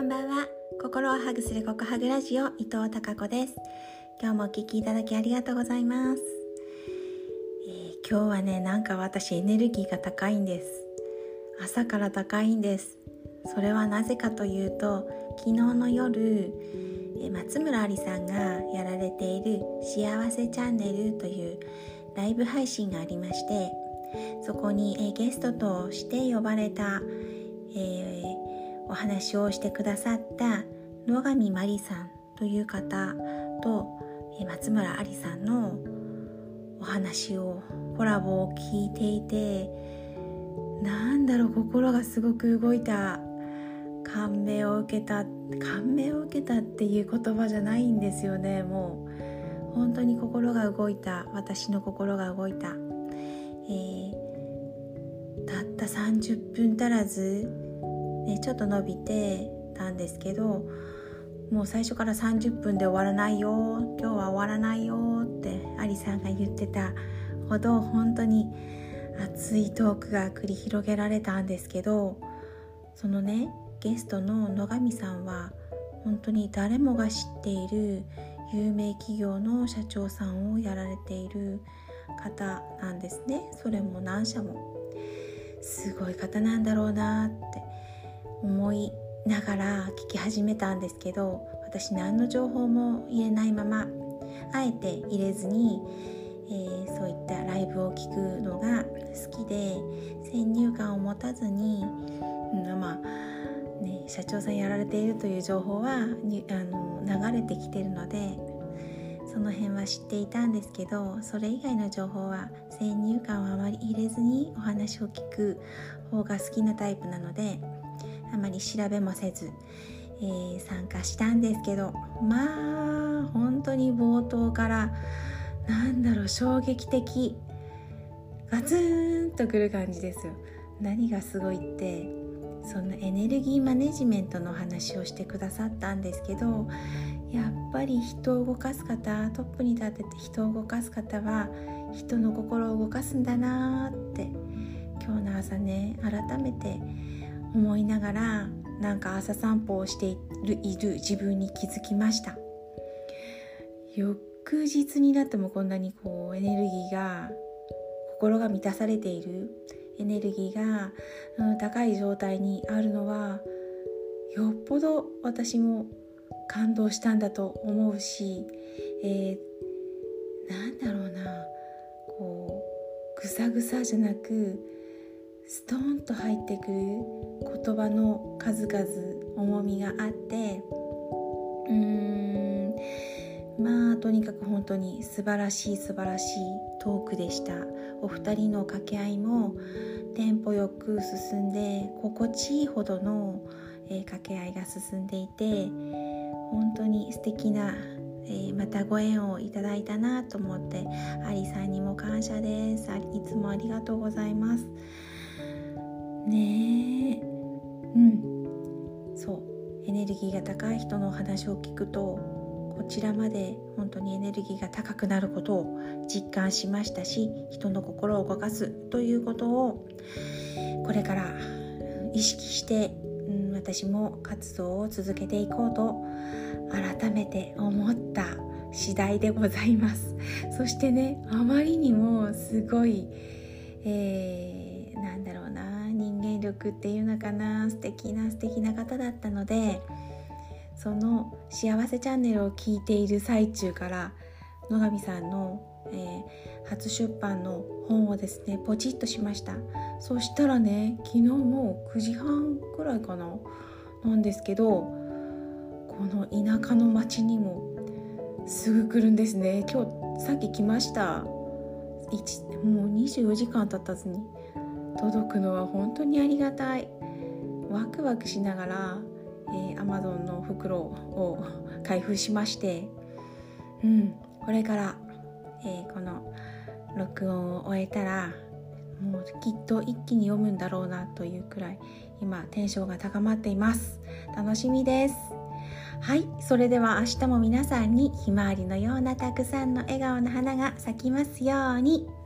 こんばんは。心をハグするココハグラジオ伊藤孝子です。今日もお聞きいただきありがとうございます、えー、今日はねなんか私エネルギーが高いんです。朝から高いんです。それはなぜかというと昨日の夜松村ありさんがやられている「幸せチャンネル」というライブ配信がありましてそこにゲストとして呼ばれた、えー、お話をしてくださった野上真理さんという方と松村ありさんのお話をコラボを聞いていてなんだろう心がすごく動いた感銘を受けた感銘を受けたっていう言葉じゃないんですよね。もう本当に心が動いた私の心が動いた、えー、たった30分足らずね、ちょっと伸びてたんですけどもう最初から30分で終わらないよ今日は終わらないよってアリさんが言ってたほど本当に熱いトークが繰り広げられたんですけどそのねゲストの野上さんは本当に誰もが知っている有名企業の社長さんをやられている方なんですね。それも何社も。すごい方なんだろうなって。思いながら聞き始めたんですけど私何の情報も入れないままあえて入れずに、えー、そういったライブを聞くのが好きで先入観を持たずに、うん、まあね、社長さんやられているという情報はにあの流れてきてるのでその辺は知っていたんですけどそれ以外の情報は先入観をあまり入れずにお話を聞く方が好きなタイプなのであまり調べもせず、えー、参加したんですけどまあ本当に冒頭からなんだろう衝撃的ガツンとくる感じですよ。何がすごいってそのエネルギーマネジメントの話をしてくださったんですけどやっぱり人を動かす方トップに立てて人を動かす方は人の心を動かすんだなって今日の朝ね改めて思いながらなんか朝散歩をしているいる自分に気づきました。翌日になってもこんなにこうエネルギーが心が満たされている。エネルギーが、うん、高い状態にあるのはよっぽど私も感動したんだと思うし、えー、なんだろうなこうぐさぐさじゃなくストーンと入ってくる言葉の数々重みがあってうーんまあとにかく本当に素晴らしい素晴らしいトークでした。お二人の掛け合いもテンポよく進んで心地いいほどの、えー、掛け合いが進んでいて本当に素敵なえー、またご縁をいただいたなと思ってアリさんにも感謝です。いつもありがとうございます。ねえ。うんそうエネルギーが高い人のお話を聞くとこちらまで本当にエネルギーが高くなることを実感しましたし人の心を動かすということをこれから意識して、うん、私も活動を続けていこうと改めて思った次第でございます。そしてねあまりにもすごい、えー、なんだろうな。人間力っていうのかな素敵な素敵な方だったのでその「幸せチャンネル」を聞いている最中から野上さんの、えー、初出版の本をですねポチッとしました。そしたらね昨日もう9時半くらいかななんですけどこの田舎の町にもすぐ来るんですね。今日さっき来ました。もう24時間経たずに。届くのは本当にありがたい。ワクワクしながら、えー、Amazon の袋を開封しましてうんこれから、えー、この録音を終えたらもうきっと一気に読むんだろうなというくらい今テンションが高まっています。楽しみです。はいそれでは明日も皆さんにひまわりのようなたくさんの笑顔の花が咲きますように。